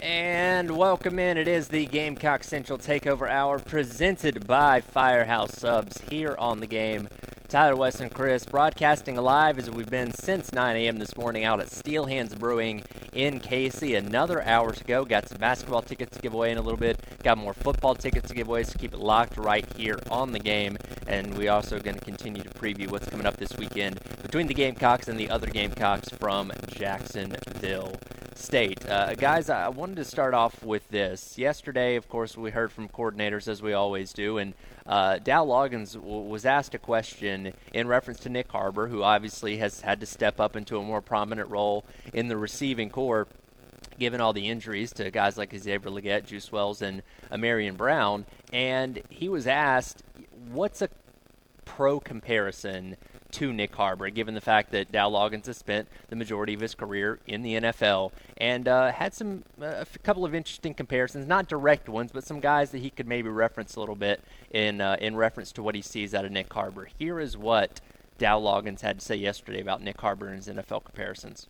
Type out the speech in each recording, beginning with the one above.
And welcome in. It is the Gamecock Central Takeover Hour presented by Firehouse Subs here on the game. Tyler Wes and Chris broadcasting live as we've been since 9 a.m. this morning out at Steel Hands Brewing in Cayce. Another hour to go. Got some basketball tickets to give away in a little bit. Got more football tickets to give away, so keep it locked right here on the game. And we also going to continue to preview what's coming up this weekend between the Gamecocks and the other Gamecocks from Jacksonville State. Uh, guys, I wanted to start off with this. Yesterday, of course, we heard from coordinators as we always do, and uh, Dowell Loggins w- was asked a question in reference to Nyck Harbor, who obviously has had to step up into a more prominent role in the receiving corps given all the injuries to guys like Xavier Legette, Juice Wells, and Ahmarean Brown. And he was asked, what's a pro comparison to Nyck Harbor, given the fact that Dowell Loggins has spent the majority of his career in the NFL and uh, had some uh, a couple of interesting comparisons, not direct ones, but some guys that he could maybe reference a little bit in uh, in reference to what he sees out of Nyck Harbor. Here is what Dowell Loggins had to say yesterday about Nyck Harbor and his NFL comparisons.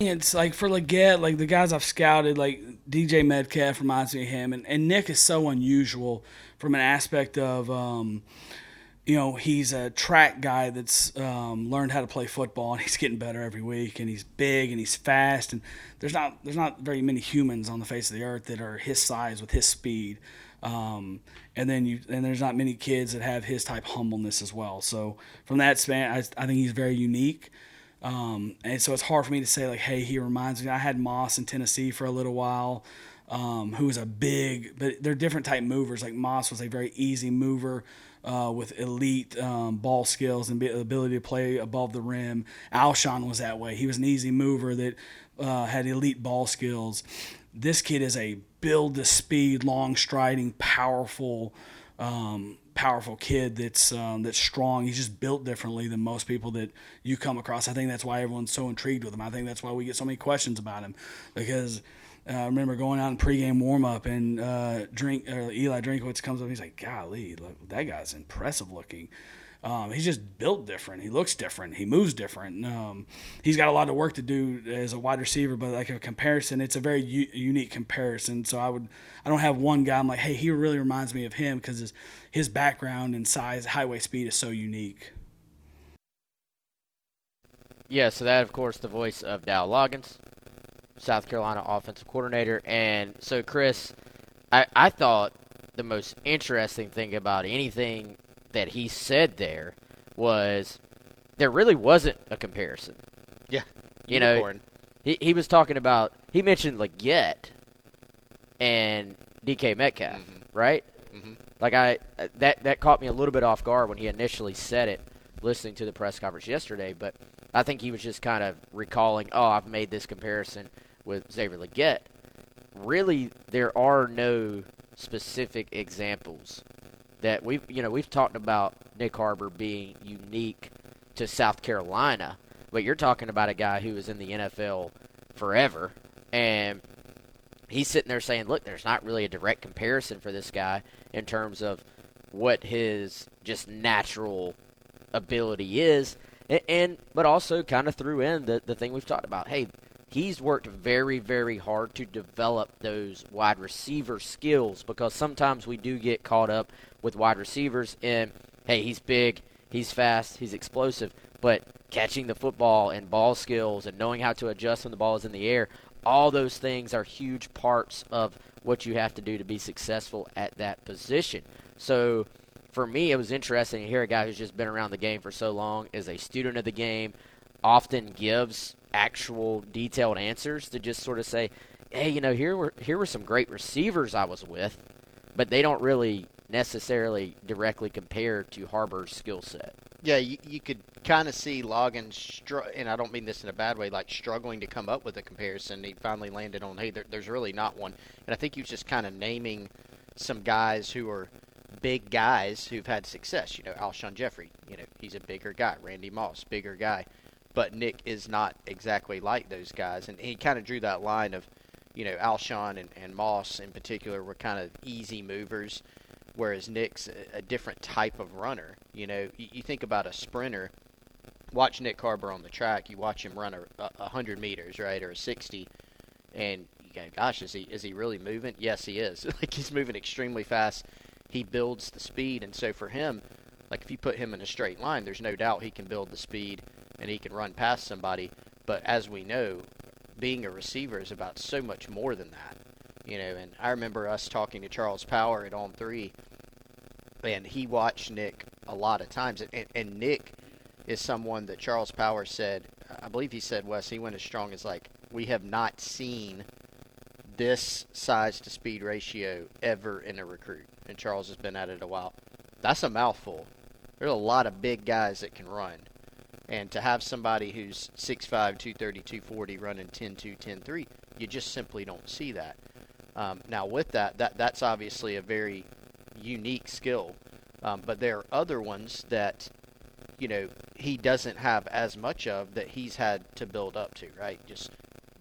It's like for Legette, like the guys I've scouted, like DK Metcalf reminds me of him, and, and Nyck is so unusual from an aspect of. Um, you know, he's a track guy that's um, learned how to play football, and he's getting better every week. And he's big and he's fast, and there's not there's not very many humans on the face of the earth that are his size with his speed. Um, and then you and there's not many kids that have his type humbleness as well. So from that span, I, I think he's very unique. Um, and so it's hard for me to say like, hey, he reminds me. I had Moss in Tennessee for a little while. Um, who was a big, but they're different type movers. Like Moss was a very easy mover, uh, with elite um, ball skills and ability to play above the rim. Alshon was that way. He was an easy mover that uh, had elite ball skills. This kid is a build to speed, long striding, powerful, um, powerful kid that's um, that's strong. He's just built differently than most people that you come across. I think that's why everyone's so intrigued with him. I think that's why we get so many questions about him because uh, I remember going out in pregame warm up and uh, drink uh, Eli Drinkwitz comes up. He's like, "Golly, look, that guy's impressive looking." Um, he's just built different. He looks different. He moves different. Um, he's got a lot of work to do as a wide receiver, but like a comparison, it's a very u- unique comparison. So I would, I don't have one guy. I'm like, hey, he really reminds me of him because his his background and size, highway speed is so unique. Yeah. So that, of course, the voice of Dowell Loggins. South Carolina offensive coordinator. And so, Chris, I, I thought the most interesting thing about anything that he said there was there really wasn't a comparison. Yeah. You Unicorn. know, he, he was talking about, he mentioned Legette and DK Metcalf, mm-hmm. right? Mm-hmm. Like, I, that, that caught me a little bit off guard when he initially said it, listening to the press conference yesterday, but I think he was just kind of recalling, oh, I've made this comparison with Xavier Legette, really there are no specific examples that we've you know we've talked about Nyck Harbor being unique to South Carolina, but you're talking about a guy who was in the NFL forever and he's sitting there saying, "Look, there's not really a direct comparison for this guy in terms of what his just natural ability is." And, and but also kind of threw in the the thing we've talked about. Hey, he's worked very, very hard to develop those wide receiver skills because sometimes we do get caught up with wide receivers and hey, he's big, he's fast, he's explosive, but catching the football and ball skills and knowing how to adjust when the ball is in the air, all those things are huge parts of what you have to do to be successful at that position. So for me, it was interesting to hear a guy who's just been around the game for so long, is a student of the game, often gives actual detailed answers to just sort of say, hey, you know, here were here were some great receivers I was with, but they don't really necessarily directly compare to Harbor's skill set. Yeah, you, you could kind of see Loggins, str- and I don't mean this in a bad way, like struggling to come up with a comparison. He finally landed on, hey, there, there's really not one. And I think he was just kind of naming some guys who are big guys who've had success. You know, Alshon Jeffery, you know, he's a bigger guy. Randy Moss, bigger guy. But Nyck is not exactly like those guys. And he kind of drew that line of, you know, Alshon and, and Moss in particular were kind of easy movers whereas Nyck's a, a different type of runner. You know, you, you, think about a sprinter. Watch Nyck Harbor on the track. You watch him run a, a hundred meters, right, or a sixty, and you go, "Gosh, is he is he really moving?" Yes, he is. like he's moving extremely fast. He builds the speed, and so for him, like if you put him in a straight line, there's no doubt he can build the speed and he can run past somebody. But as we know, being a receiver is about so much more than that. You know, and I remember us talking to Charles Power at On Three, and he watched Nyck a lot of times, and, and Nyck is someone that Charles Power said, I believe he said, Wes, he went as strong as like we have not seen this size to speed ratio ever in a recruit, and Charles has been at it a while. That's a mouthful. There's a lot of big guys that can run. And to have somebody who's 6'5", 230, 240 running 10-2, 10-3, you just simply don't see that. Um, now, with that, that that's obviously a very unique skill, um, but there are other ones that you know he doesn't have as much of that he's had to build up to. Right, just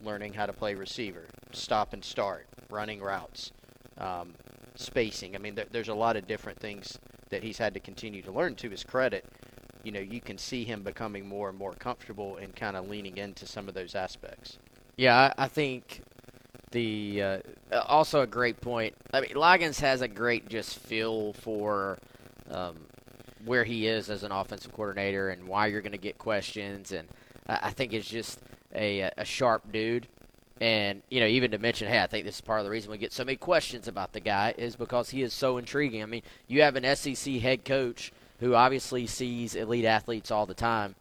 learning how to play receiver, stop and start, running routes, um, spacing. I mean, there, there's a lot of different things that he's had to continue to learn. To his credit, you know, you can see him becoming more and more comfortable and kind of leaning into some of those aspects. Yeah, I think the uh, also a great point. I mean, Loggins has a great just feel for um, where he is as an offensive coordinator and why you're going to get questions, and I think it's just a a sharp dude. And you know, even to mention, hey, I think this is part of the reason we get so many questions about the guy is because he is so intriguing. I mean, you have an SEC head coach who obviously sees elite athletes all the time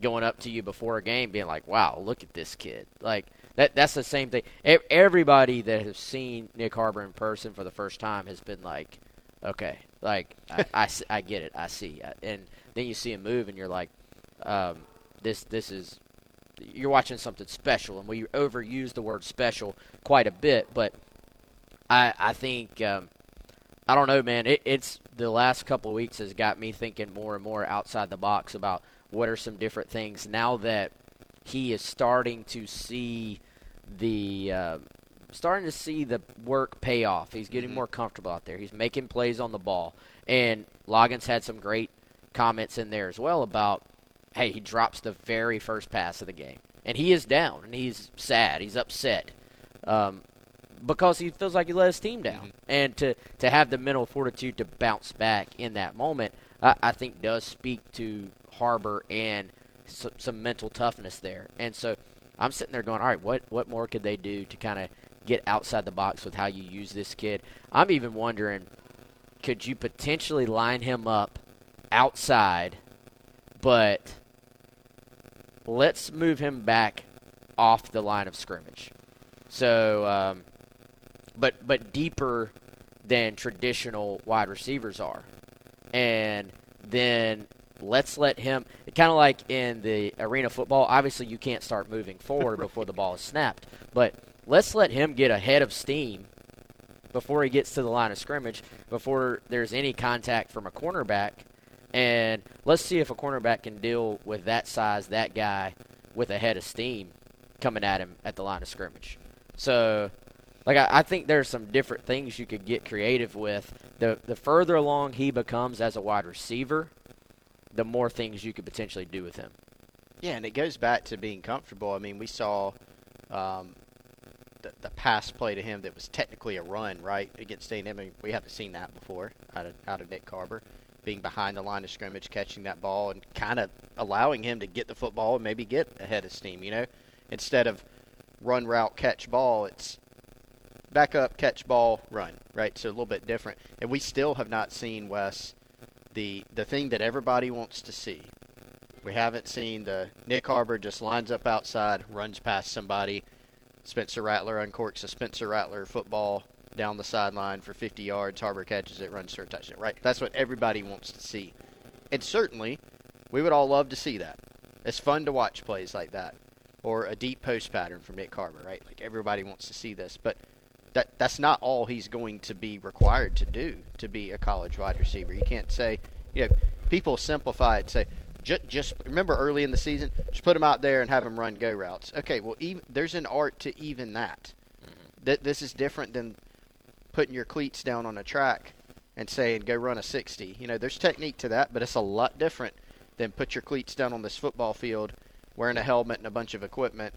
going up to you before a game, being like, "Wow, look at this kid!" Like that that's the same thing. Everybody that has seen Nyck Harbor in person for the first time has been like, okay, like I, I, I, get it, I see, and then you see him move, and you're like, um, this this is you're watching something special, and we overuse the word special quite a bit, but I I think um, I don't know, man. It, it's the last couple of weeks has got me thinking more and more outside the box about what are some different things now that he is starting to see the uh, starting to see the work pay off. He's getting mm-hmm. more comfortable out there. He's making plays on the ball. And Loggins had some great comments in there as well about, hey, he drops the very first pass of the game, and he is down and he's sad. He's upset. Um, because he feels like he let his team down, mm-hmm. and to to have the mental fortitude to bounce back in that moment, I, I think does speak to Harbor and some, some mental toughness there. And so I'm sitting there going, all right, what what more could they do to kind of get outside the box with how you use this kid? I'm even wondering, could you potentially line him up outside, but let's move him back off the line of scrimmage. So, um, but but deeper than traditional wide receivers are, and then let's let him kind of like in the arena football obviously you can't start moving forward before the ball is snapped but let's let him get ahead of steam before he gets to the line of scrimmage before there's any contact from a cornerback and let's see if a cornerback can deal with that size that guy with a head of steam coming at him at the line of scrimmage. So like I, I think there's some different things you could get creative with the the further along he becomes as a wide receiver the more things you could potentially do with him. Yeah, and it goes back to being comfortable. I mean, we saw um, the, the pass play to him that was technically a run, right, against A&M. I mean, we haven't seen that before out of, out of Nyck Harbor, being behind the line of scrimmage, catching that ball, and kind of allowing him to get the football and maybe get ahead of steam, you know? Instead of run, route, catch ball, it's back up, catch ball, run, right? So a little bit different. And we still have not seen Wes the the thing that everybody wants to see. We haven't seen the Nyck Harbor just lines up outside, runs past somebody. Spencer Rattler uncorks a Spencer Rattler football down the sideline for 50 yards. Harbor catches it, runs for a touchdown. Right, that's what everybody wants to see. And certainly, We would all love to see that. It's fun to watch plays like that, or a deep post pattern from Nyck Harbor, right? Like everybody wants to see this, but that that's not all he's going to be required to do to be a college wide receiver. You can't say, you know, people simplify it say, just, just remember early in the season, just put him out there and have him run go routes. Okay, well, even, there's an art to even that. Mm-hmm. Th- this is different than putting your cleats down on a track and saying go run a 60. You know, there's technique to that, but it's a lot different than put your cleats down on this football field, wearing a helmet and a bunch of equipment,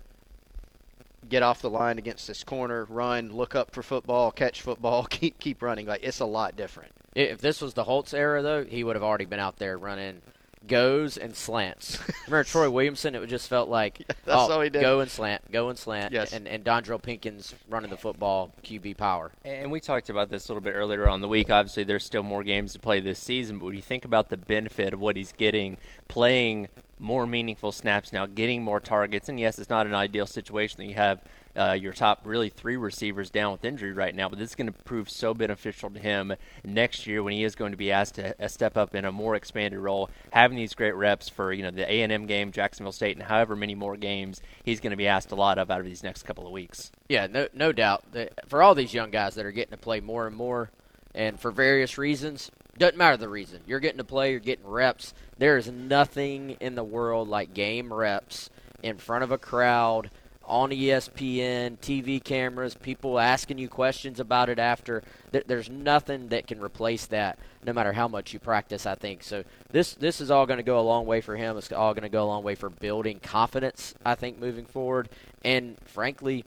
get off the line against this corner, run, look up for football, catch football, keep keep running. Like it's a lot different. If this was the Holtz era, though, he would have already been out there running goes and slants. Remember Troy Williamson? It just felt like That's oh, all he did. go and slant, go and slant. Yes. And and Dondrell Pinkins running the football, QB power. And we talked about this a little bit earlier on the week. Obviously, there's still more games to play this season, but when you think about the benefit of what he's getting, playing more meaningful snaps now, getting more targets, and yes, it's not an ideal situation that you have uh, your top really three receivers down with injury right now, but this is going to prove so beneficial to him next year when he is going to be asked to uh, step up in a more expanded role, having these great reps for you know the A and M game, Jacksonville State, and however many more games he's going to be asked a lot of out of these next couple of weeks. Yeah, no, no doubt. For all these young guys that are getting to play more and more, and for various reasons, doesn't matter the reason. You're getting to play, you're getting reps. There is nothing in the world like game reps in front of a crowd on ESPN, TV cameras, people asking you questions about it after. There's nothing that can replace that, no matter how much you practice. I think so. This this is all going to go a long way for him. It's all going to go a long way for building confidence. I think moving forward, and frankly,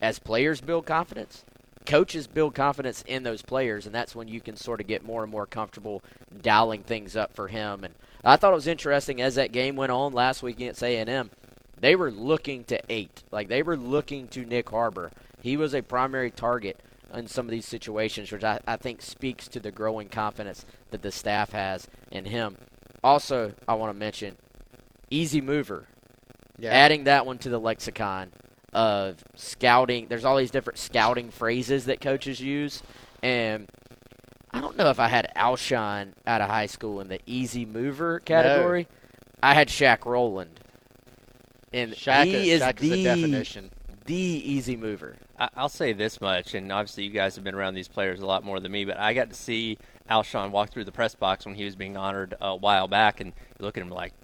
as players build confidence, coaches build confidence in those players, and that's when you can sort of get more and more comfortable dialing things up for him. And I thought it was interesting as that game went on last week against A&M. They were looking to eight, like they were looking to Nyck Harbor. He was a primary target in some of these situations, which I, I think speaks to the growing confidence that the staff has in him. Also, I want to mention easy mover. Yeah. Adding that one to the lexicon of scouting. There's all these different scouting phrases that coaches use, and I don't know if I had Alshon out of high school in the easy mover category. I had Shaq Roland. And Shaq he is, is Shaq is the, the definition. the easy mover. I- I'll say this much, and obviously you guys have been around these players a lot more than me, but I got to see Alshon walk through the press box when he was being honored a while back, and you look at him like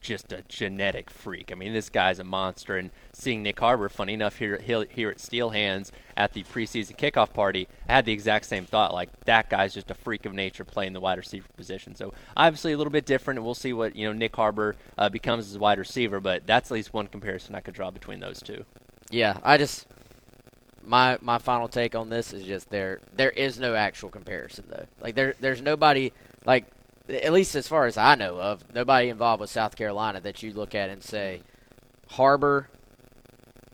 just a genetic freak. I mean, this guy's a monster. And seeing Nyck Harbor, funny enough, here here, at Steel Hands at the preseason kickoff party, I had the exact same thought. Like that guy's just a freak of nature playing the wide receiver position. So obviously a little bit different, and we'll see what you know Nyck Harbor uh, becomes as a wide receiver. But that's at least one comparison I could draw between those two. Yeah, I just my my final take on this is just there there is no actual comparison though. Like there there's nobody like at least as far as I know of, nobody involved with South Carolina that you look at and say Harbor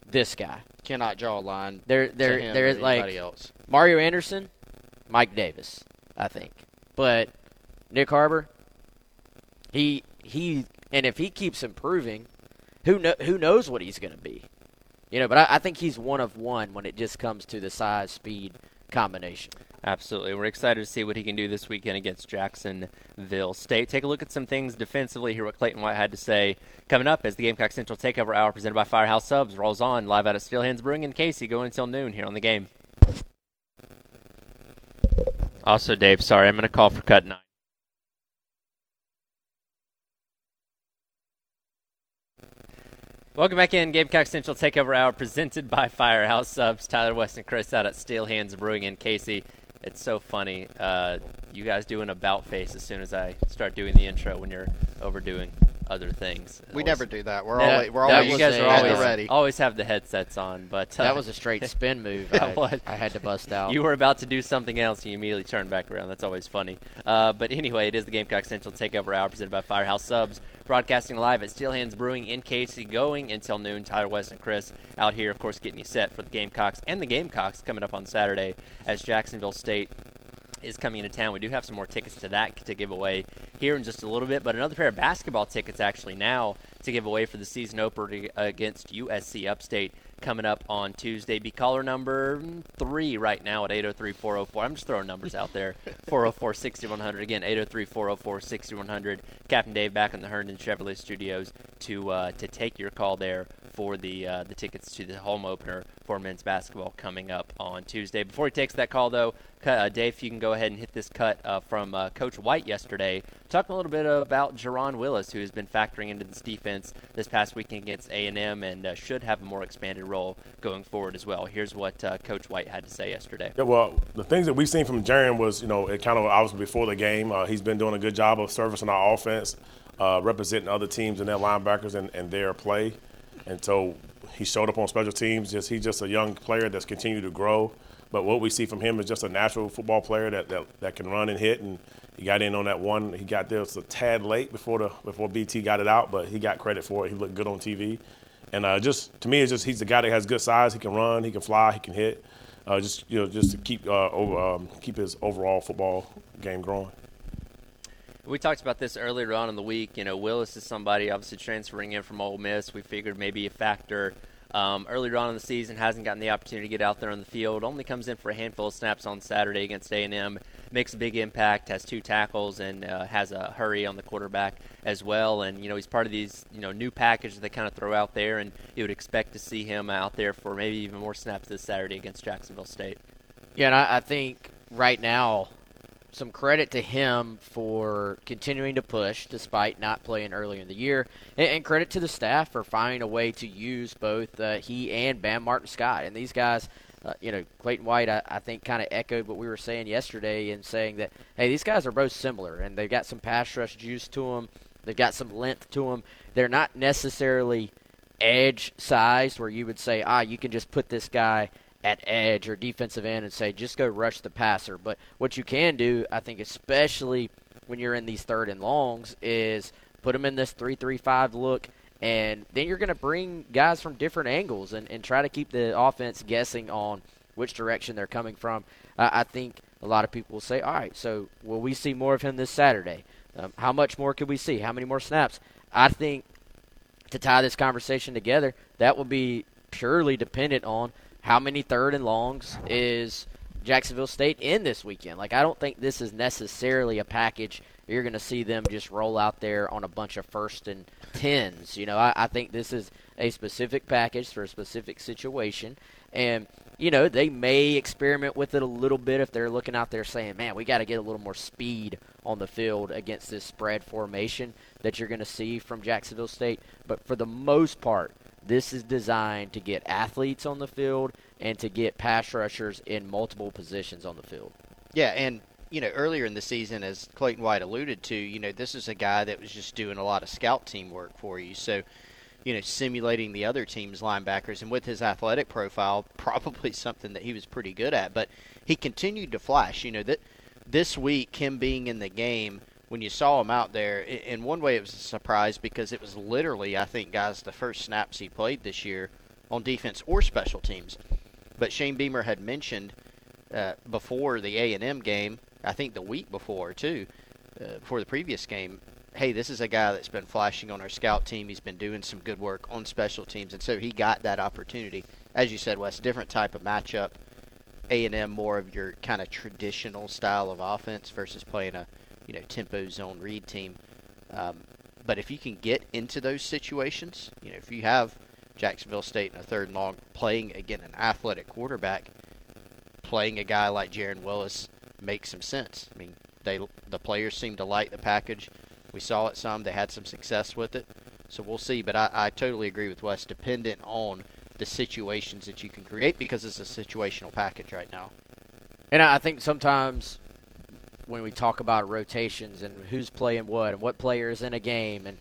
this guy. Cannot draw a line. There there there like else. Mario Anderson, Mike Davis, I think. But Nyck Harbor, he he, and if he keeps improving, who know, who knows what he's going to be, you know. But I, I think he's one of one when it just comes to the size speed combination. Absolutely. We're excited to see what he can do this weekend against Jacksonville State. Take a look at some things defensively, hear what Clayton White had to say. Coming up as the Gamecock Central Takeover Hour presented by Firehouse Subs rolls on live out of Steel Hands Brewing in Cayce going until noon here on the game. Also, Dave, sorry, I'm going to call for cut nine. Welcome back in, Gamecock Central Takeover Hour presented by Firehouse Subs. Tyler Wes and Chris out at Steel Hands Brewing in Cayce. It's so funny. Uh, you guys do an about face as soon as I start doing the intro when you're overdoing other things. We Always- never do that. We're Yeah, always we're always you guys are always ready. always have the headsets on, but uh, That was a straight spin move. I, was. I had to bust out. You were about to do something else, and you immediately turned back around. That's always funny. Uh, but anyway, it is the Gamecock Central Takeover Hour presented by Firehouse Subs, broadcasting live at Steel Hands Brewing in Cayce, going until noon. Tyler Wes and Chris out here, of course, getting you set for the Gamecocks and the Gamecocks coming up on Saturday as Jacksonville State is coming into town. We do have some more tickets to that to give away here in just a little bit, but another pair of basketball tickets actually now to give away for the season opener against USC Upstate coming up on Tuesday. Be caller number three right now at 803-404. I'm just throwing numbers out there. 404-6100. Again, 803-404-6100. Captain Dave back in the Herndon Chevrolet Studios to uh, to take your call there for the uh, the tickets to the home opener for men's basketball coming up on Tuesday. Before he takes that call, though, uh, Dave, if you can go ahead and hit this cut uh, from uh, Coach White yesterday, talking a little bit about Jaron Willis, who has been factoring into this defense this past weekend against A&M and uh, should have a more expanded role going forward as well. Here's what uh, Coach White had to say yesterday. Yeah, well, the things that we've seen from Jaron was, you know, it kind of obviously before the game, uh, he's been doing a good job of servicing our offense, representing other teams and their linebackers and, and their play. And so he showed up on special teams. Just he's just a young player that's continued to grow. But what we see from him is just a natural football player that, that, that can run and hit. And he got in on that one. He got there was a tad late before the before BT got it out, but he got credit for it. He looked good on TV. And uh, just to me, it's just he's a guy that has good size. He can run, he can fly, he can hit. Uh, just you know, just to keep uh, over, um, keep his overall football game growing. We talked about this earlier on in the week. You know, Willis is somebody obviously transferring in from Ole Miss. We figured maybe a factor um, earlier on in the season. Hasn't gotten the opportunity to get out there on the field. Only comes in for a handful of snaps on Saturday against A&M. Makes a big impact. Has two tackles and uh, has a hurry on the quarterback as well. And you know he's part of these you know new package that they kind of throw out there. And you would expect to see him out there for maybe even more snaps this Saturday against Jacksonville State. Yeah, and I, I think right now some credit to him for continuing to push despite not playing earlier in the year, and, and credit to the staff for finding a way to use both uh, he and Bam Martin Scott. And these guys, uh, you know, Clayton White, I, I think, kind of echoed what we were saying yesterday in saying that, hey, these guys are both similar, and they've got some pass rush juice to them. They've got some length to them. They're not necessarily edge sized where you would say, ah, you can just put this guy – at edge or defensive end and say just go rush the passer. But what you can do, I think, especially when you're in these third and longs, is put them in this three-three-five look, and then you're going to bring guys from different angles and, and try to keep the offense guessing on which direction they're coming from. Uh, I think a lot of people will say, all right, so will we see more of him this Saturday? Um, how much more could we see? How many more snaps? I think to tie this conversation together, that will be purely dependent on how many third and longs is Jacksonville State in this weekend? Like, I don't think this is necessarily a package you're going to see them just roll out there on a bunch of first and tens. You know, I, I think this is a specific package for a specific situation. And, you know, they may experiment with it a little bit if they're looking out there saying, man, we got to get a little more speed on the field against this spread formation that you're going to see from Jacksonville State. But for the most part, this is designed to get athletes on the field and to get pass rushers in multiple positions on the field. Yeah, and you know, earlier in the season, as Clayton White alluded to, you know, this is a guy that was just doing a lot of scout team work for you. So, you know, simulating the other team's linebackers, and with his athletic profile, probably something that he was pretty good at. But he continued to flash. You know that this week, him being in the game when you saw him out there, in one way it was a surprise because it was literally, I think, guys, the first snaps he played this year on defense or special teams. But Shane Beamer had mentioned uh, before the A and M game, I think the week before too, uh, before the previous game. Hey, this is a guy that's been flashing on our scout team. He's been doing some good work on special teams, and so he got that opportunity. As you said, Wes, different type of matchup. A and M more of your kind of traditional style of offense versus playing a you know tempo zone read team. Um, but if you can get into those situations, you know if you have Jacksonville State in a third and long playing again an athletic quarterback, playing a guy like Jaron Willis makes some sense. I mean, they the players seem to like the package. We saw it some. They had some success with it. So we'll see. But I, I totally agree with Wes. Dependent on the situations that you can create because it's a situational package right now. And I think sometimes when we talk about rotations and who's playing what and what player is in a game, and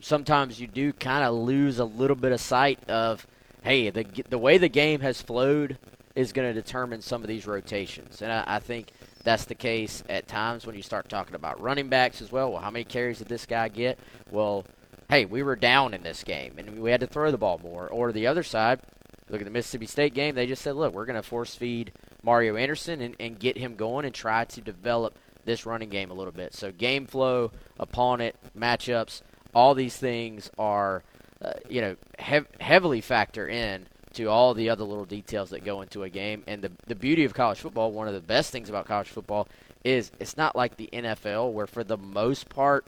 sometimes you do kind of lose a little bit of sight of, hey, the the way the game has flowed is going to determine some of these rotations, and I, I think that's the case at times when you start talking about running backs as well. Well, how many carries did this guy get? Well, hey, we were down in this game and we had to throw the ball more. Or the other side, look at the Mississippi State game. They just said, look, we're going to force feed Mario Anderson and, and get him going and try to develop this running game a little bit. So game flow, opponent, matchups, all these things are, uh, you know, hev- heavily factor in to all the other little details that go into a game. And the the beauty of college football, one of the best things about college football, is it's not like the NFL where for the most part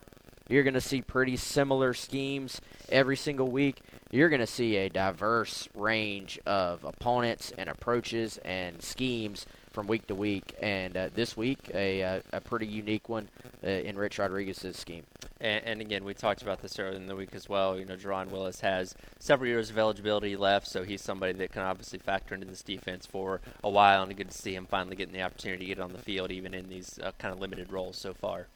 you're going to see pretty similar schemes every single week. You're going to see a diverse range of opponents and approaches and schemes from week to week. And uh, this week, a, a, a, pretty unique one uh, in Rich Rodriguez's scheme. And, and, again, we talked about this earlier in the week as well. You know, Jaron Willis has several years of eligibility left, so he's somebody that can obviously factor into this defense for a while. And good to see him finally getting the opportunity to get on the field, even in these uh, kind of limited roles so far.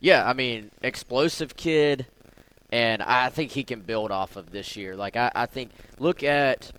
Yeah, I mean, explosive kid, and I think he can build off of this year. Like I, I think look at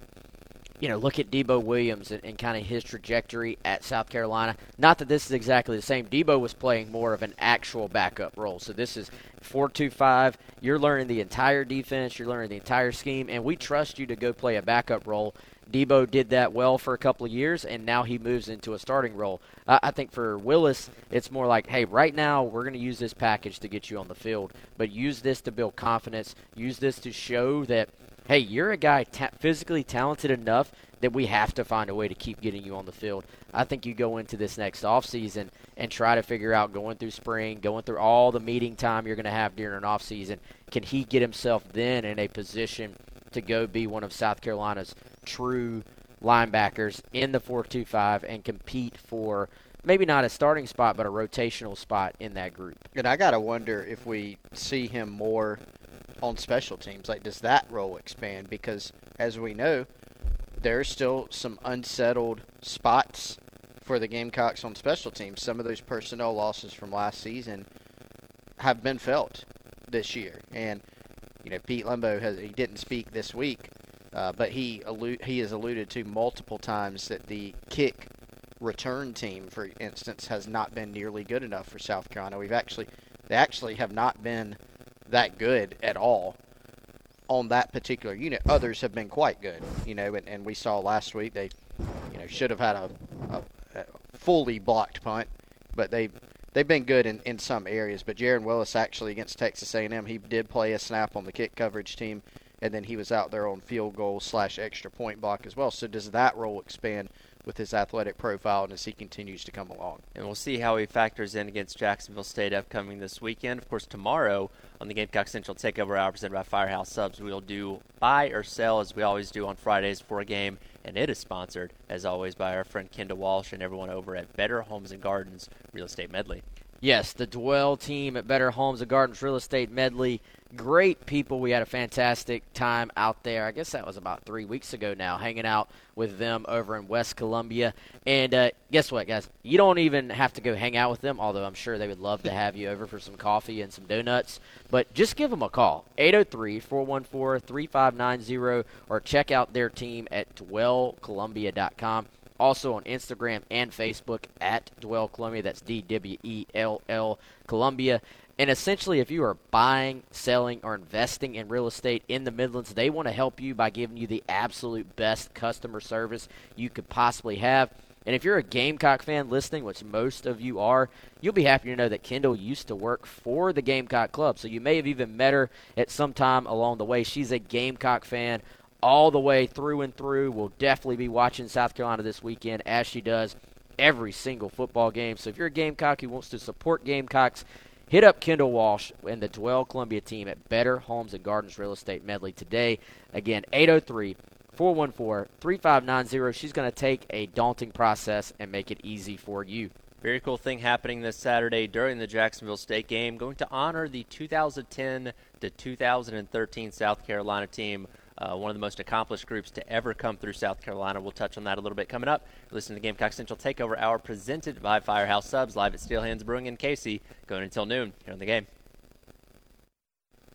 you know, look at Debo Williams and, and kind of his trajectory at South Carolina. Not that this is exactly the same. Debo was playing more of an actual backup role. So this is 4 2 5. You're learning the entire defense, you're learning the entire scheme, and we trust you to go play a backup role Debo did that well for a couple of years, and now he moves into a starting role. Uh, I think for Willis, it's more like, hey, right now we're going to use this package to get you on the field, but use this to build confidence. Use this to show that, hey, you're a guy ta- physically talented enough that we have to find a way to keep getting you on the field. I think you go into this next offseason and try to figure out going through spring, going through all the meeting time you're going to have during an offseason, can he get himself then in a position to go be one of South Carolina's true linebackers in the 4-2-5 and compete for maybe not a starting spot but a rotational spot in that group. And I got to wonder if we see him more on special teams. Like does that role expand because as we know there's still some unsettled spots for the Gamecocks on special teams. Some of those personnel losses from last season have been felt this year. And you know, Pete Lembo has he didn't speak this week, uh, but he allude, he has alluded to multiple times that the kick return team, for instance, has not been nearly good enough for South Carolina. We've actually they actually have not been that good at all on that particular unit. Others have been quite good, you know, and, and we saw last week they, you know, should have had a, a, a fully blocked punt, but they they've been good in, in some areas. But Jaron Willis actually against Texas A&M, he did play a snap on the kick coverage team and then he was out there on field goal slash extra point block as well. So does that role expand with his athletic profile and as he continues to come along? And we'll see how he factors in against Jacksonville State upcoming this weekend. Of course, tomorrow on the Gamecock Central Takeover Hour presented by Firehouse Subs, we'll do buy or sell as we always do on Fridays for a game. And it is sponsored, as always, by our friend Kendall Walsh and everyone over at Better Homes and Gardens Real Estate Medley. Yes, the Dwell team at Better Homes and Gardens Real Estate Medley great people. We had a fantastic time out there. I guess that was about three weeks ago now, hanging out with them over in West Columbia. And uh, guess what, guys? You don't even have to go hang out with them, although I'm sure they would love to have you over for some coffee and some donuts. But just give them a call, 803 414 3590, or check out their team at dwellcolumbia.com. Also on Instagram and Facebook at Dwell Columbia. That's D W E L L Columbia. And essentially, if you are buying, selling, or investing in real estate in the Midlands, they want to help you by giving you the absolute best customer service you could possibly have. And if you're a Gamecock fan listening, which most of you are, you'll be happy to know that Kendall used to work for the Gamecock Club. So you may have even met her at some time along the way. She's a Gamecock fan all the way through and through. We'll definitely be watching South Carolina this weekend as she does every single football game. So if you're a Gamecock who wants to support Gamecocks, Hit up Kendall Walsh and the Dwell Columbia team at Better Homes and Gardens Real Estate Medley today. Again, 803 414 3590. She's going to take a daunting process and make it easy for you. Very cool thing happening this Saturday during the Jacksonville State game. Going to honor the 2010 to 2013 South Carolina team uh, one of the most accomplished groups to ever come through South Carolina. We'll touch on that a little bit coming up. Listen to Gamecock Central Takeover Hour presented by Firehouse Subs live at Steel Hands Brewing in Cayce, going until noon here on the game.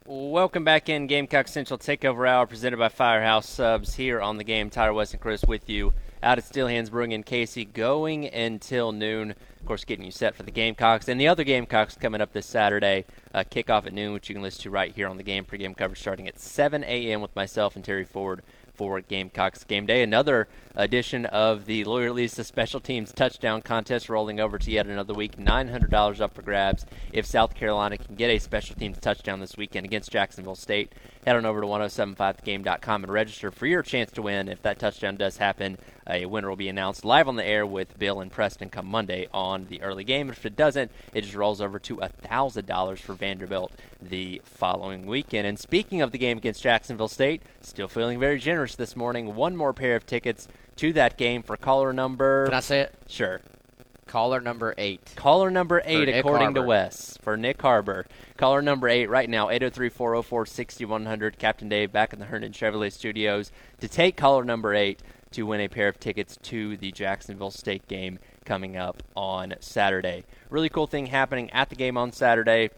Welcome back in Gamecock Central Takeover Hour presented by Firehouse Subs here on the game. Tyler Wes and Chris with you out at Steel Hands Brewing in Cayce going until noon. Of course, getting you set for the Gamecocks and the other Gamecocks coming up this Saturday. Uh, kickoff at noon, which you can listen to right here on the game pregame coverage starting at 7 a.m. with myself and Terry Ford for Gamecocks game day. Another edition of the Lawyer Lisa Special Teams Touchdown Contest rolling over to yet another week. $900 up for grabs if South Carolina can get a special teams touchdown this weekend against Jacksonville State. Head on over to 1075thegame.com and register for your chance to win. If that touchdown does happen, a winner will be announced live on the air with Bill and Preston come Monday on the early game. If it doesn't, it just rolls over to $1,000 for Vanderbilt the following weekend. And speaking of the game against Jacksonville State, still feeling very generous this morning. One more pair of tickets to that game for caller number. Can I say it? Sure. Caller number eight. Caller number eight, according Harbor. to Wes, for Nyck Harbor. Caller number eight right now, 803 404 6100. Captain Dave back in the Herndon Chevrolet studios to take caller number eight to win a pair of tickets to the Jacksonville State game coming up on Saturday. Really cool thing happening at the game on Saturday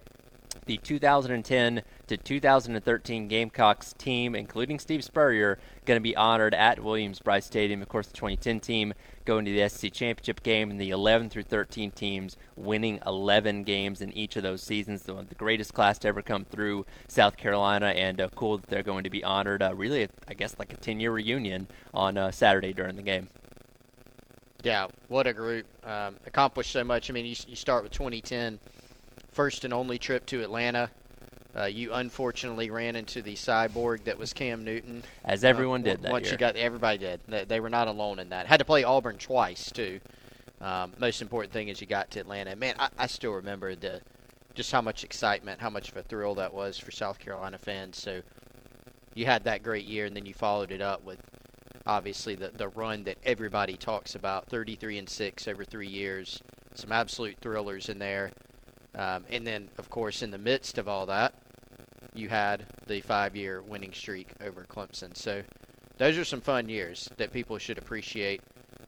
the 2010 to 2013 Gamecocks team, including Steve Spurrier, going to be honored at Williams-Brice Stadium. Of course, the 2010 team going to the SEC championship game, and the 11 through 13 teams winning 11 games in each of those seasons. The, the greatest class to ever come through South Carolina, and uh, cool that they're going to be honored. Uh, really, I guess like a 10-year reunion on uh, Saturday during the game. Yeah, what a group. Um, accomplished so much. I mean, you, you start with 2010, first and only trip to Atlanta. Uh, you unfortunately ran into the cyborg that was Cam Newton. As everyone Uh, did that Once year. you got, everybody did. They, they were not alone in that. Had to play Auburn twice too. Um, most important thing is you got to Atlanta. Man, I, I still remember the just how much excitement, how much of a thrill that was for South Carolina fans. So you had that great year, and then you followed it up with obviously the the run that everybody talks about, 33 and six over three years. Some absolute thrillers in there, um, and then of course in the midst of all that, you had the five-year winning streak over Clemson. So those are some fun years that people should appreciate.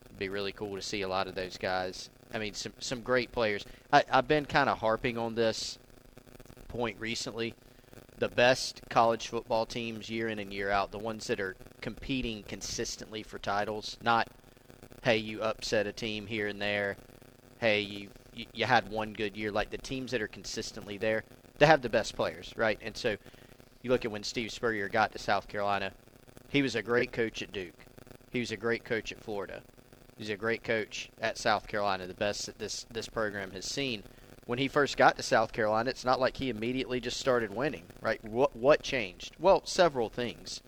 It'd be really cool to see a lot of those guys. I mean, some some great players. I, I've been kind of harping on this point recently. The best college football teams year in and year out, the ones that are competing consistently for titles, not hey you upset a team here and there, hey you you, you had one good year. Like the teams that are consistently there, they have the best players, right? And so you look at when Steve Spurrier got to South Carolina, he was a great coach at Duke. He was a great coach at Florida. He's a great coach at South Carolina, the best that this this program has seen. When he first got to South Carolina, it's not like he immediately just started winning, right? What what changed? Well, several things.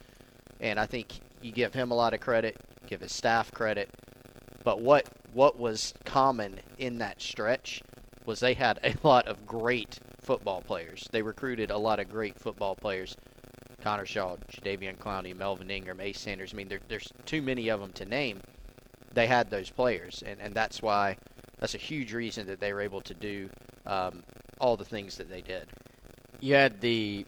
And I think you give him a lot of credit, give his staff credit. But what what was common in that stretch was they had a lot of great football players. They recruited a lot of great football players. Connor Shaw, Jadeveon Clowney, Melvin Ingram, Ace Sanders. I mean, there, there's too many of them to name. They had those players, and, and that's why that's a huge reason that they were able to do um, all the things that they did. You had the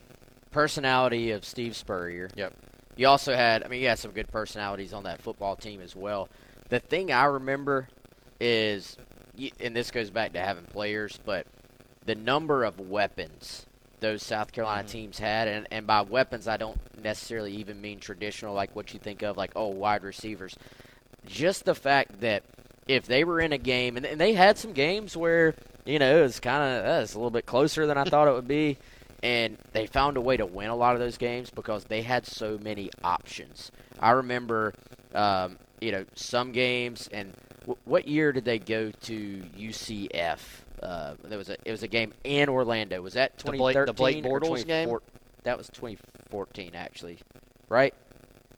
personality of Steve Spurrier. Yep. You also had, I mean, you had some good personalities on that football team as well. The thing I remember is, and this goes back to having players, but the number of weapons those South Carolina teams had, and, and by weapons, I don't necessarily even mean traditional, like what you think of, like, oh, wide receivers. Just the fact that if they were in a game, and, and they had some games where, you know, it was kind of, uh, it's a little bit closer than I thought it would be and they found a way to win a lot of those games because they had so many options. I remember, um, you know, some games, and w- what year did they go to UCF? Uh, there was a it was a game in Orlando. Was that The Blake- 2013 the Blake or Bortles game? 24 That was 2014, actually, right?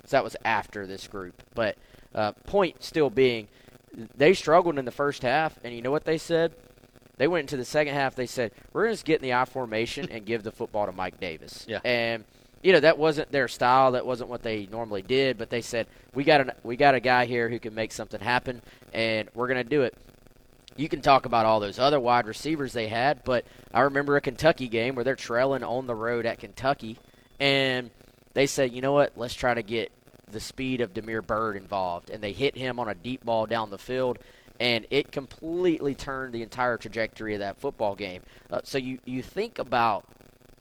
So that was after this group. But uh, point still being, they struggled in the first half, and you know what they said? They went into the second half. They said, "We're going to get in the I formation and give the football to Mike Davis." Yeah. And you know that wasn't their style. That wasn't what they normally did. But they said, "We got a we got a guy here who can make something happen, and we're going to do it." You can talk about all those other wide receivers they had, but I remember a Kentucky game where they're trailing on the road at Kentucky, and they said, "You know what? Let's try to get the speed of Damiere Byrd involved," and they hit him on a deep ball down the field and it completely turned the entire trajectory of that football game. Uh, so you, you think about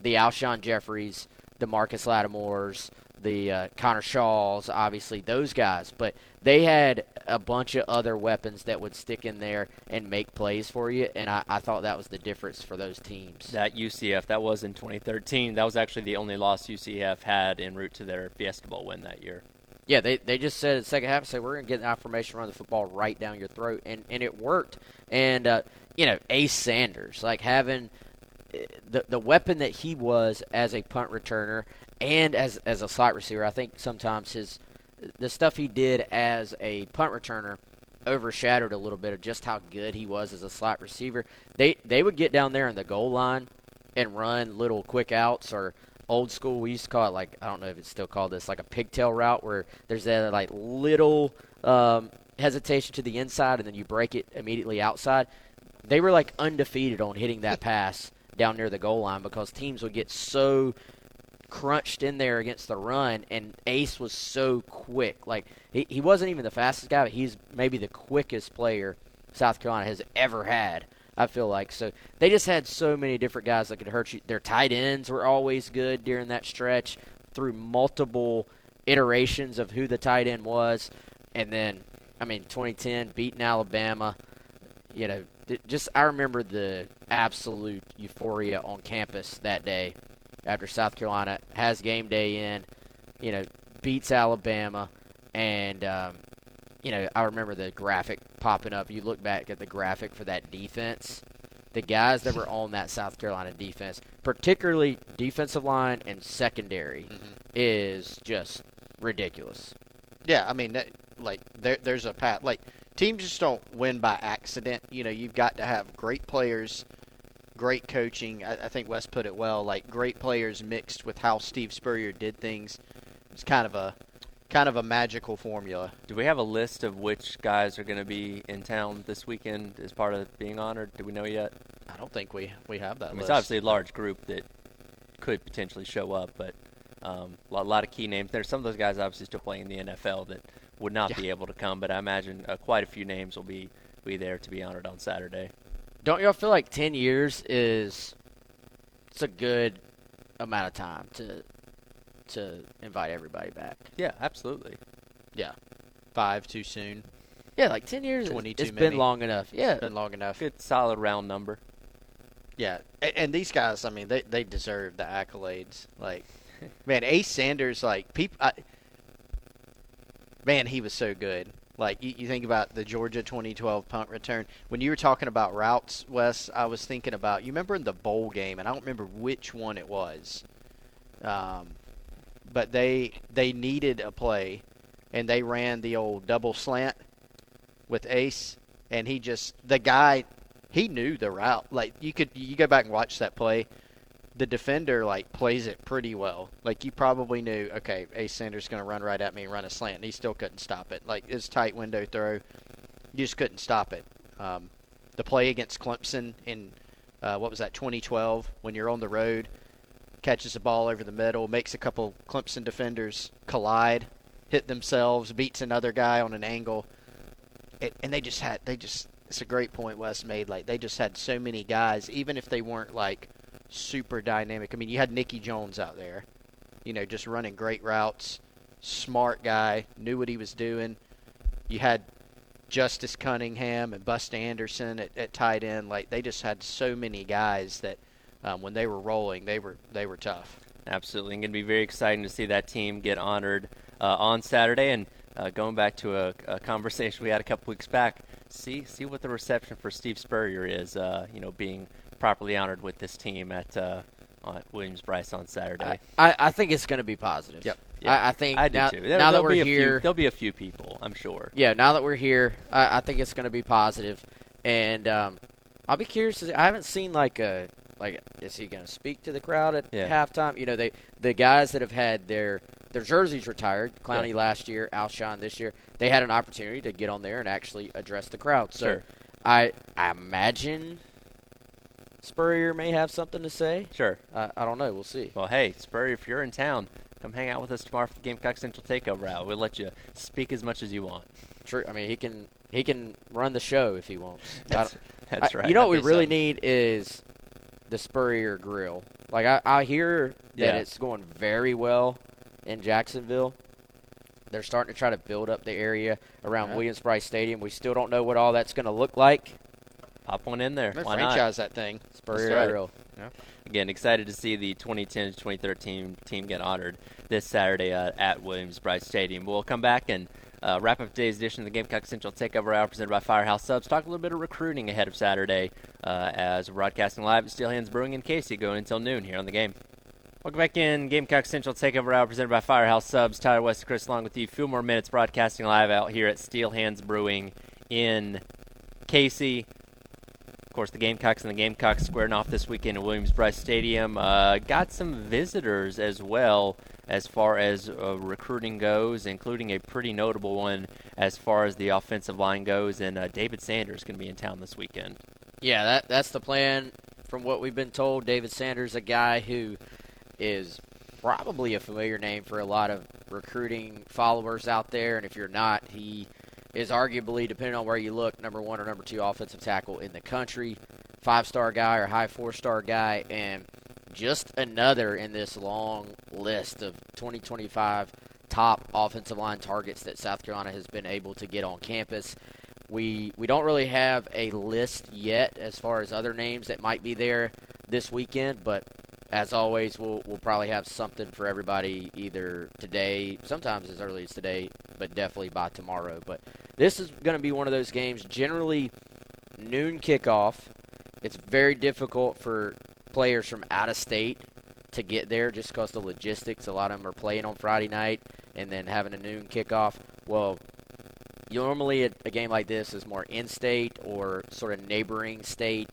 the Alshon Jeffries, the Marcus Lattimores, the uh, Connor Shaws, obviously those guys, but they had a bunch of other weapons that would stick in there and make plays for you, and I, I thought that was the difference for those teams. That UCF, that was in 2013. That was actually the only loss UCF had en route to their Fiesta Bowl win that year. Yeah, they, they just said in the second half, say we're going to get the I formation run the football right down your throat, and, and it worked. And uh, you know, Ace Sanders, like having the the weapon that he was as a punt returner and as as a slot receiver. I think sometimes his the stuff he did as a punt returner overshadowed a little bit of just how good he was as a slot receiver. They they would get down there in the goal line and run little quick outs or old school. We used to call it like I don't know if it's still called this, like a pigtail route where there's that like little um, hesitation to the inside and then you break it immediately outside. They were like undefeated on hitting that pass down near the goal line because teams would get so crunched in there against the run, and Ace was so quick. Like he, he wasn't even the fastest guy, but he's maybe the quickest player South Carolina has ever had. I feel like so they just had so many different guys that could hurt you. Their tight ends were always good during that stretch through multiple iterations of who the tight end was, and then I mean 2010 beating Alabama. You know, just I remember the absolute euphoria on campus that day after South Carolina has game day in, you know, beats Alabama, and um, you know I remember the graphic popping up. You look back at the graphic for that defense. The guys that were on that South Carolina defense, particularly defensive line and secondary, mm-hmm. is just ridiculous. Yeah, I mean, that, like there, there's a path. Like teams just don't win by accident. You know, you've got to have great players great coaching. I, I, think Wes put it well. Like great players mixed with how Steve Spurrier did things. It's kind of a kind of a magical formula. Do we have a list of which guys are going to be in town this weekend as part of being honored? Do we know yet? I don't think we we have that. I mean, list. It's obviously a large group that could potentially show up, but um, a lot of key names. There's some of those guys obviously still playing in the NFL that would not yeah. be able to come, but I imagine uh, quite a few names will be be there to be honored on Saturday. Don't y'all feel like ten years is it's a good amount of time to to invite everybody back? Yeah, absolutely. Yeah, five too soon. Yeah, like ten years. Twenty It's been long enough. Yeah, it's been long enough. Good solid round number. Yeah, and, and these guys, I mean, they they deserve the accolades. Like, man, Ace Sanders, like people, man, he was so good. Like you, you, think about the Georgia 2012 punt return. When you were talking about routes, Wes, I was thinking about you remember in the bowl game, and I don't remember which one it was. Um, but they they needed a play, and they ran the old double slant with Ace, and he just the guy he knew the route. Like you could you go back and watch that play the defender like plays it pretty well. Like you probably knew, okay, Ace Sanders going to run right at me and run a slant, and he still couldn't stop it. Like his tight window throw, you just couldn't stop it. Um, the play against Clemson in uh, what was that 2012 when you're on the road, catches the ball over the middle, makes a couple Clemson defenders collide, hit themselves, beats another guy on an angle, it, and they just had they just. It's a great point Wes made. Like they just had so many guys, even if they weren't like super dynamic. I mean, you had Nicky Jones out there, you know, just running great routes, smart guy, knew what he was doing. You had Justice Cunningham and Busta Anderson at, at tight end. Like they just had so many guys that um, when they were rolling, they were they were tough. Absolutely, and going to be very exciting to see that team get honored uh, on Saturday. And uh, going back to a, a, conversation we had a couple weeks back, see see what the reception for Steve Spurrier is. Uh, you know, being properly honored with this team at uh, at Williams-Brice on Saturday. I, I think it's going to be positive. Yep. I, I, think I now, too. There, now that we're here, few, there'll be a few people, I'm sure. Yeah, now that we're here, I, I think it's going to be positive, and um, I'll be curious. To, I haven't seen like a like is he going to speak to the crowd at yeah. halftime? You know, they the guys that have had their their jerseys retired, Clowney yeah. last year, Alshon this year, they had an opportunity to get on there and actually address the crowd. So sure. I I imagine Spurrier may have something to say. Sure. Uh, I don't know. We'll see. Well, hey, Spurrier, if you're in town, come hang out with us tomorrow for the Gamecock Central Takeover Hour. We'll let you speak as much as you want. True. I mean, he can he can run the show if he wants. that's, that's I, right. You know what we really need is the Spurrier Grill. Like I, I hear that yeah. it's going very well in Jacksonville. They're starting to try to build up the area around right. Williams-Brice Stadium. We still don't know what all that's going to look like. Pop one in there. Why franchise not? that thing. Spurrier Grill. Yeah. Again, excited to see the 2010 2013 team get honored this Saturday uh, at Williams-Brice Stadium. We'll come back and uh, wrap up today's edition of the Gamecock Central Takeover Hour presented by Firehouse Subs. Talk a little bit of recruiting ahead of Saturday uh, as we're broadcasting live at Steel Hands Brewing in Cayce going until noon here on the game. Welcome back in Gamecock Central Takeover Hour presented by Firehouse Subs. Tyler Wes, Chris, along with you. A few more minutes broadcasting live out here at Steel Hands Brewing in Cayce. Of course, the Gamecocks and the Gamecocks squaring off this weekend at Williams-Brice Stadium. Uh, got some visitors as well as far as uh, recruiting goes, including a pretty notable one as far as the offensive line goes. And uh, David Sanders going to be in town this weekend. Yeah, that that's the plan. From what we've been told, David Sanders, a guy who is probably a familiar name for a lot of recruiting followers out there, and if you're not, he is arguably, depending on where you look, number one or number two offensive tackle in the country. Five star guy or high four star guy, and just another in this long list of 2025 top offensive line targets that South Carolina has been able to get on campus. We we don't really have a list yet as far as other names that might be there this weekend, but as always, we'll we'll probably have something for everybody either today, sometimes as early as today, but definitely by tomorrow. But this is going to be one of those games. Generally, noon kickoff. It's very difficult for players from out of state to get there just because the logistics. A lot of them are playing on Friday night and then having a noon kickoff. Well, normally a, a game like this is more in-state or sort of neighboring state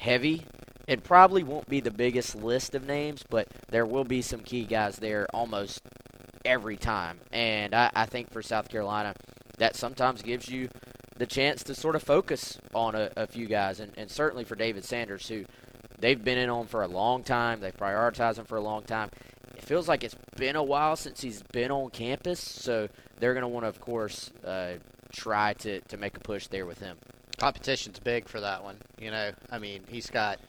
heavy it probably won't be the biggest list of names, but there will be some key guys there almost every time. And I, I think for South Carolina, that sometimes gives you the chance to sort of focus on a, a few guys. And, and certainly for David Sanders, who they've been in on for a long time, they've prioritized him for a long time. It feels like it's been a while since he's been on campus, so they're going to want to, of course, uh, try to, to make a push there with him. Competition's big for that one. You know, I mean, he's got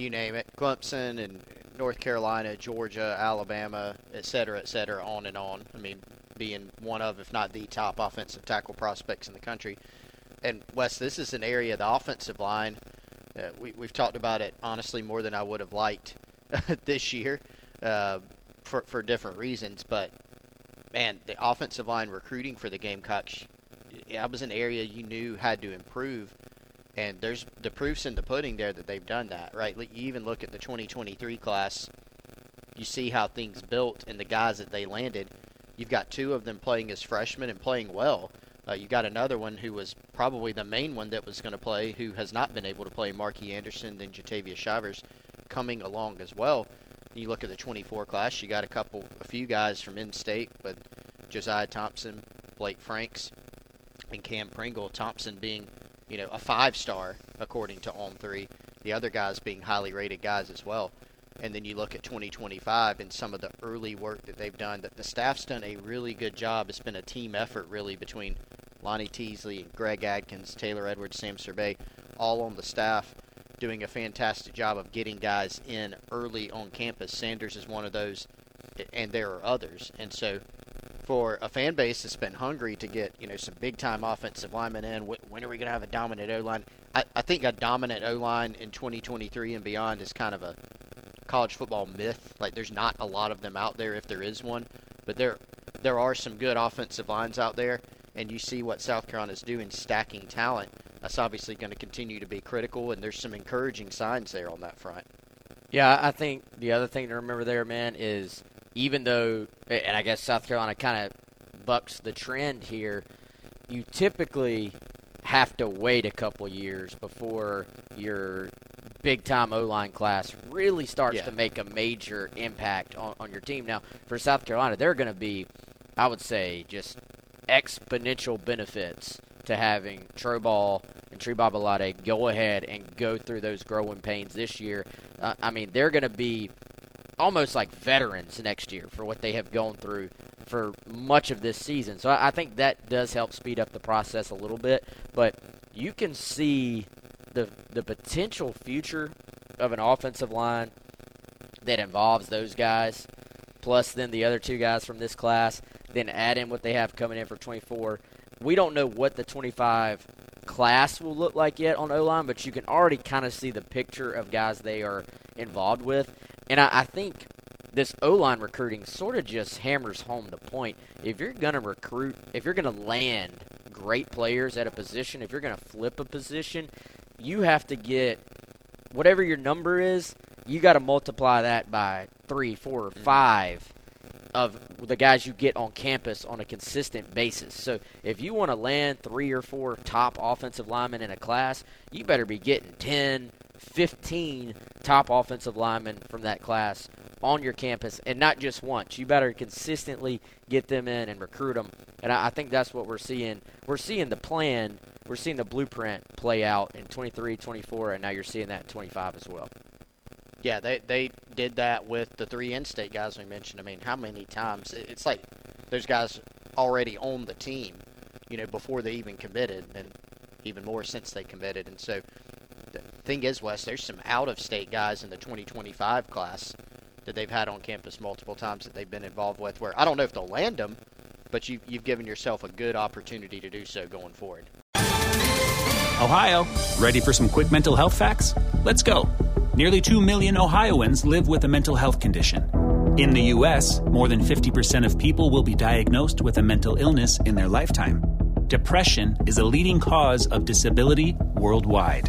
you name it, Clemson and North Carolina, Georgia, Alabama, et cetera, et cetera, on and on. I mean, being one of, if not the top offensive tackle prospects in the country. And Wes, this is an area, the offensive line. Uh, we, we've talked about it honestly more than I would have liked this year uh, for for different reasons. But man, the offensive line recruiting for the Gamecocks, that was an area you knew had to improve and there's the proofs in the pudding there that they've done that, right? You even look at the 2023 class, you see how things built and the guys that they landed. You've got two of them playing as freshmen and playing well. Uh, you got another one who was probably the main one that was going to play, who has not been able to play, Marky Anderson, then Jatavia Shivers, coming along as well. You look at the 24 class, you got a couple, a few guys from in-state, but Josiah Thompson, Blake Franks, and Cam Pringle. Thompson being you know, a five star according to On3. The other guys being highly rated guys as well. And then you look at 2025 and some of the early work that they've done. That the staff's done a really good job. It's been a team effort really between Lonnie Teasley, Greg Adkins, Taylor Edwards, Sam Survey, all on the staff doing a fantastic job of getting guys in early on campus. Sanders is one of those, and there are others. And so for a fan base that's been hungry to get you know some big time offensive linemen in. When are we going to have a dominant O line? I, I think a dominant O line in 2023 and beyond is kind of a college football myth. Like there's not a lot of them out there if there is one, but there there are some good offensive lines out there, and you see what South Carolina is doing, stacking talent. That's obviously going to continue to be critical, and there's some encouraging signs there on that front. Yeah, I think the other thing to remember there, man, is even though, and I guess South Carolina kind of bucks the trend here, you typically have to wait a couple years before your big time O line class really starts yeah. to make a major impact on, on your team. Now, for South Carolina, they're going to be, I would say, just exponential benefits to having Troball and Tree Babalade go ahead and go through those growing pains this year. Uh, I mean, they're going to be almost like veterans next year for what they have gone through for much of this season. So I, I think that does help speed up the process a little bit. But you can see the the potential future of an offensive line that involves those guys, plus then the other two guys from this class, then add in what they have coming in for 24. We don't know what the 25 class will look like yet on O line, but you can already kind of see the picture of guys they are involved with. And I, I think this O line recruiting sort of just hammers home the point. If you're going to recruit, if you're going to land great players at a position, if you're going to flip a position, you have to get whatever your number is, you got to multiply that by three, four, or five of the guys you get on campus on a consistent basis. So if you want to land three or four top offensive linemen in a class, you better be getting 10, 15 top offensive linemen from that class on your campus and not just once. You better consistently get them in and recruit them. And I, I think that's what we're seeing. We're seeing the plan, we're seeing the blueprint play out in 23, 24, and now you're seeing that in 25 as well. Yeah, they they did that with the three in-state guys we mentioned. I mean, how many times? It's like those guys already on the team, you know, before they even committed, and even more since they committed. And so, thing is, Wes, there's some out-of-state guys in the 2025 class that they've had on campus multiple times that they've been involved with. Where I don't know if they'll land them, but you you've given yourself a good opportunity to do so going forward. Ohio, ready for some quick mental health facts? Let's go. Nearly 2 million Ohioans live with a mental health condition. In the U.S., more than 50% of people will be diagnosed with a mental illness in their lifetime. Depression is a leading cause of disability worldwide.